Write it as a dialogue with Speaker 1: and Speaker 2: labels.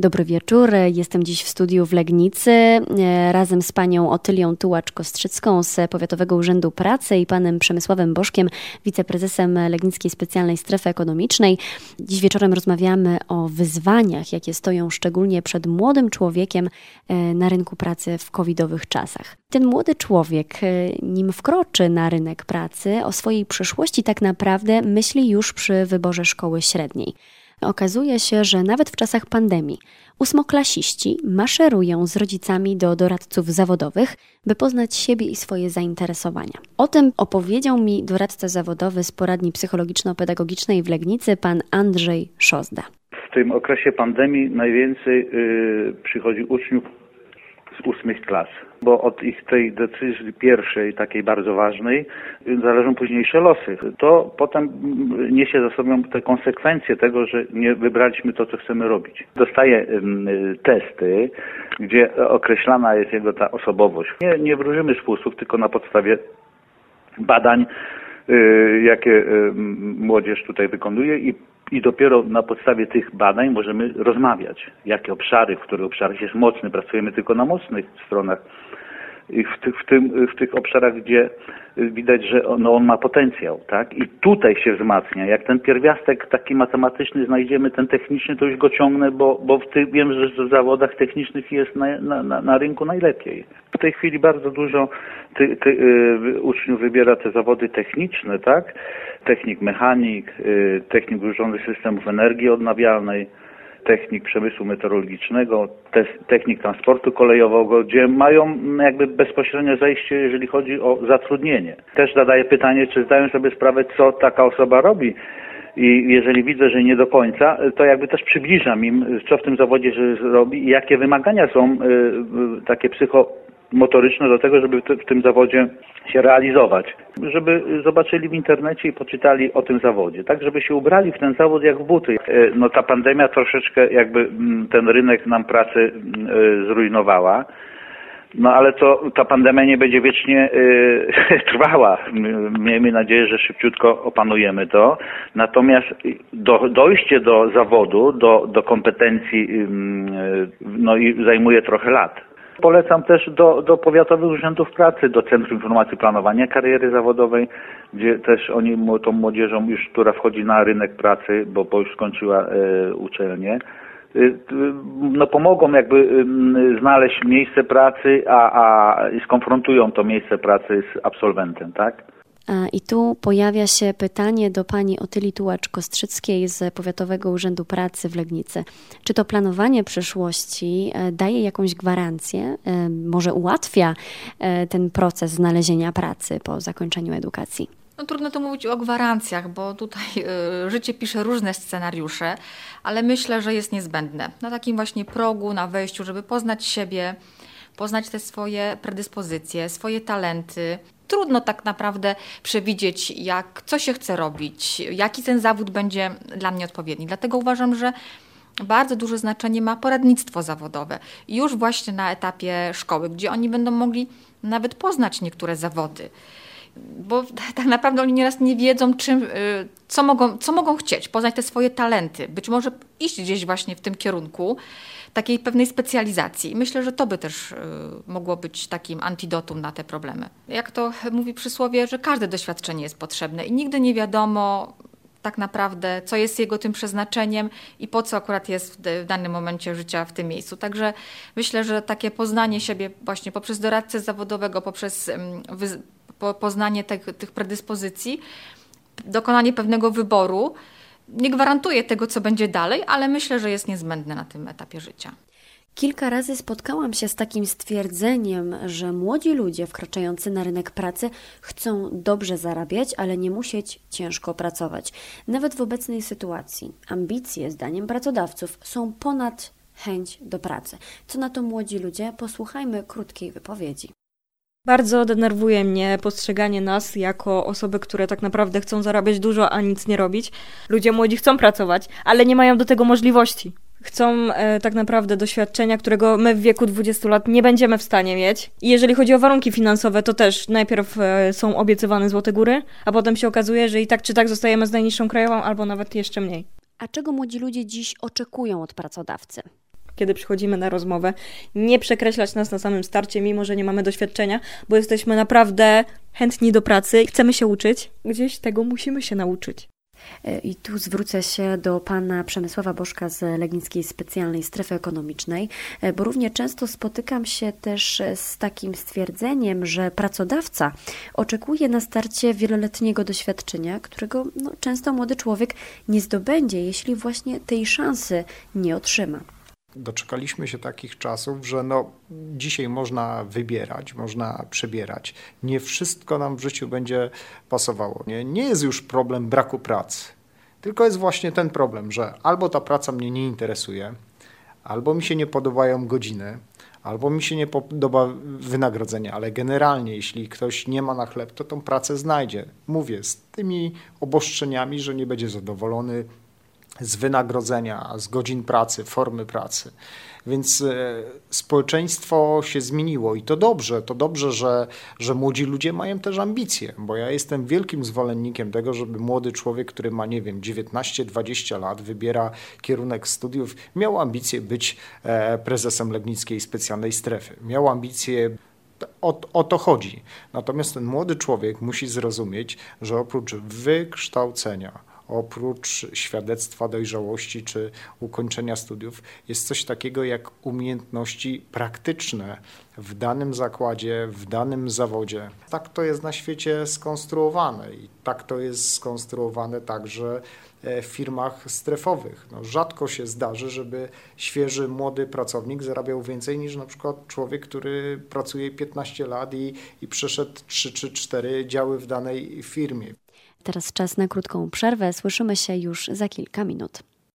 Speaker 1: Dobry wieczór. Jestem dziś w studiu w Legnicy e, razem z panią Otylią Tułacz-Kostrzycką z Powiatowego Urzędu Pracy i panem Przemysławem Bożkiem, wiceprezesem Legnickiej Specjalnej Strefy Ekonomicznej. Dziś wieczorem rozmawiamy o wyzwaniach, jakie stoją szczególnie przed młodym człowiekiem e, na rynku pracy w covidowych czasach. Ten młody człowiek, e, nim wkroczy na rynek pracy, o swojej przyszłości tak naprawdę myśli już przy wyborze szkoły średniej. Okazuje się, że nawet w czasach pandemii ósmoklasiści maszerują z rodzicami do doradców zawodowych, by poznać siebie i swoje zainteresowania. O tym opowiedział mi doradca zawodowy z poradni psychologiczno-pedagogicznej w Legnicy, pan Andrzej Szozda.
Speaker 2: W tym okresie pandemii najwięcej yy, przychodzi uczniów z ósmych klas bo od ich tej decyzji pierwszej, takiej bardzo ważnej, zależą późniejsze losy. To potem niesie za sobą te konsekwencje tego, że nie wybraliśmy to, co chcemy robić. Dostaje testy, gdzie określana jest jego ta osobowość. Nie, nie wróżymy spusów, tylko na podstawie badań, y, jakie młodzież tutaj wykonuje i i dopiero na podstawie tych badań możemy rozmawiać, jakie obszary, w których obszarach jest mocny. Pracujemy tylko na mocnych stronach w, ty, w, tym, w tych obszarach, gdzie widać, że no, on ma potencjał, tak? I tutaj się wzmacnia. Jak ten pierwiastek taki matematyczny znajdziemy, ten techniczny, to już go ciągnę, bo, bo w tych, wiem, że w zawodach technicznych jest na, na, na, na rynku najlepiej. W tej chwili bardzo dużo ty, ty, y, uczniów wybiera te zawody techniczne, tak? Technik mechanik, y, technik urządzeń systemów energii odnawialnej, technik przemysłu meteorologicznego, technik transportu kolejowego, gdzie mają jakby bezpośrednie zajście, jeżeli chodzi o zatrudnienie. Też zadaję pytanie, czy zdają sobie sprawę, co taka osoba robi. I jeżeli widzę, że nie do końca, to jakby też przybliżam im, co w tym zawodzie robi i jakie wymagania są y, y, takie psycho motoryczne do tego, żeby w tym zawodzie się realizować. Żeby zobaczyli w internecie i poczytali o tym zawodzie, tak żeby się ubrali w ten zawód jak w buty. E, no ta pandemia troszeczkę jakby mm, ten rynek nam pracy mm, e, zrujnowała. No ale to ta pandemia nie będzie wiecznie y, trwała. Miejmy nadzieję, że szybciutko opanujemy to. Natomiast do, dojście do zawodu, do, do kompetencji, y, no i zajmuje trochę lat. Polecam też do, do powiatowych urzędów pracy, do Centrum Informacji Planowania Kariery Zawodowej, gdzie też oni tą młodzieżą już, która wchodzi na rynek pracy, bo, bo już skończyła e, uczelnię, e, no pomogą jakby znaleźć miejsce pracy, a, a skonfrontują to miejsce pracy z absolwentem, tak?
Speaker 1: I tu pojawia się pytanie do pani Otyli Tułacz-Kostrzyckiej z Powiatowego Urzędu Pracy w Legnicy. Czy to planowanie przyszłości e, daje jakąś gwarancję, e, może ułatwia e, ten proces znalezienia pracy po zakończeniu edukacji?
Speaker 3: No, trudno to mówić o gwarancjach, bo tutaj y, życie pisze różne scenariusze, ale myślę, że jest niezbędne. Na takim właśnie progu, na wejściu, żeby poznać siebie, poznać te swoje predyspozycje, swoje talenty, trudno tak naprawdę przewidzieć, jak, co się chce robić, jaki ten zawód będzie dla mnie odpowiedni. Dlatego uważam, że bardzo duże znaczenie ma poradnictwo zawodowe. Już właśnie na etapie szkoły, gdzie oni będą mogli nawet poznać niektóre zawody. Bo tak naprawdę oni nieraz nie wiedzą, czym, y, co, mogą, co mogą chcieć, poznać te swoje talenty, być może iść gdzieś właśnie w tym kierunku takiej pewnej specjalizacji. Myślę, że to by też y, mogło być takim antidotum na te problemy. Jak to mówi przysłowie, że każde doświadczenie jest potrzebne i nigdy nie wiadomo tak naprawdę, co jest jego tym przeznaczeniem i po co akurat jest w danym momencie życia w tym miejscu. Także myślę, że takie poznanie siebie właśnie poprzez doradcę zawodowego, poprzez poznanie tych, tych predyspozycji, dokonanie pewnego wyboru, nie gwarantuję tego, co będzie dalej, ale myślę, że jest niezbędne na tym etapie życia.
Speaker 1: Kilka razy spotkałam się z takim stwierdzeniem, że młodzi ludzie wkraczający na rynek pracy chcą dobrze zarabiać, ale nie musieć ciężko pracować. Nawet w obecnej sytuacji ambicje, zdaniem pracodawców, są ponad chęć do pracy. Co na to młodzi ludzie? Posłuchajmy krótkiej wypowiedzi.
Speaker 4: Bardzo denerwuje mnie postrzeganie nas jako osoby, które tak naprawdę chcą zarabiać dużo, a nic nie robić. Ludzie młodzi chcą pracować, ale nie mają do tego możliwości. Chcą e, tak naprawdę doświadczenia, którego my w wieku 20 lat nie będziemy w stanie mieć. I jeżeli chodzi o warunki finansowe, to też najpierw e, są obiecywane złote góry, a potem się okazuje, że i tak czy tak zostajemy z najniższą krajową, albo nawet jeszcze mniej.
Speaker 1: A czego młodzi ludzie dziś oczekują od pracodawcy?
Speaker 4: Kiedy przychodzimy na rozmowę, nie przekreślać nas na samym starcie, mimo że nie mamy doświadczenia, bo jesteśmy naprawdę chętni do pracy, chcemy się uczyć, gdzieś tego musimy się nauczyć.
Speaker 1: E, I tu zwrócę się do pana Przemysława Bożka z Legnickiej Specjalnej Strefy Ekonomicznej, e, bo równie często spotykam się też z takim stwierdzeniem, że pracodawca oczekuje na starcie wieloletniego doświadczenia, którego no, często młody człowiek nie zdobędzie, jeśli właśnie tej szansy nie otrzyma
Speaker 5: doczekaliśmy się takich czasów, że no, dzisiaj można wybierać, można przebierać. Nie wszystko nam w życiu będzie pasowało. Nie, nie jest już problem braku pracy, tylko jest właśnie ten problem, że albo ta praca mnie nie interesuje, albo mi się nie podobają godziny, albo mi się nie podoba wynagrodzenie, ale generalnie, jeśli ktoś nie ma na chleb, to tą pracę znajdzie. Mówię, z tymi obostrzeniami, że nie będzie zadowolony, z wynagrodzenia, z godzin pracy, formy pracy. Więc e, społeczeństwo się zmieniło i to dobrze, to dobrze, że, że młodzi ludzie mają też ambicje, bo ja jestem wielkim zwolennikiem tego, żeby młody człowiek, który ma, nie wiem, 19-20 lat, wybiera kierunek studiów, miał ambicje być e, prezesem Legnickiej Specjalnej Strefy. Miał ambicje o, o, to chodzi. Natomiast ten młody człowiek musi zrozumieć, że oprócz wykształcenia, oprócz świadectwa dojrzałości czy ukończenia studiów, jest coś takiego jak umiejętności praktyczne w danym zakładzie, w danym zawodzie. Tak to jest na świecie skonstruowane i tak to jest skonstruowane także e, w firmach strefowych. No, rzadko się zdarzy, żeby świeży, młody pracownik zarabiał więcej niż na przykład człowiek, który pracuje 15 lat i, i przeszedł 3 czy 4 działy w danej firmie.
Speaker 1: Teraz czas na krótką przerwę. Słyszymy się już za kilka minut.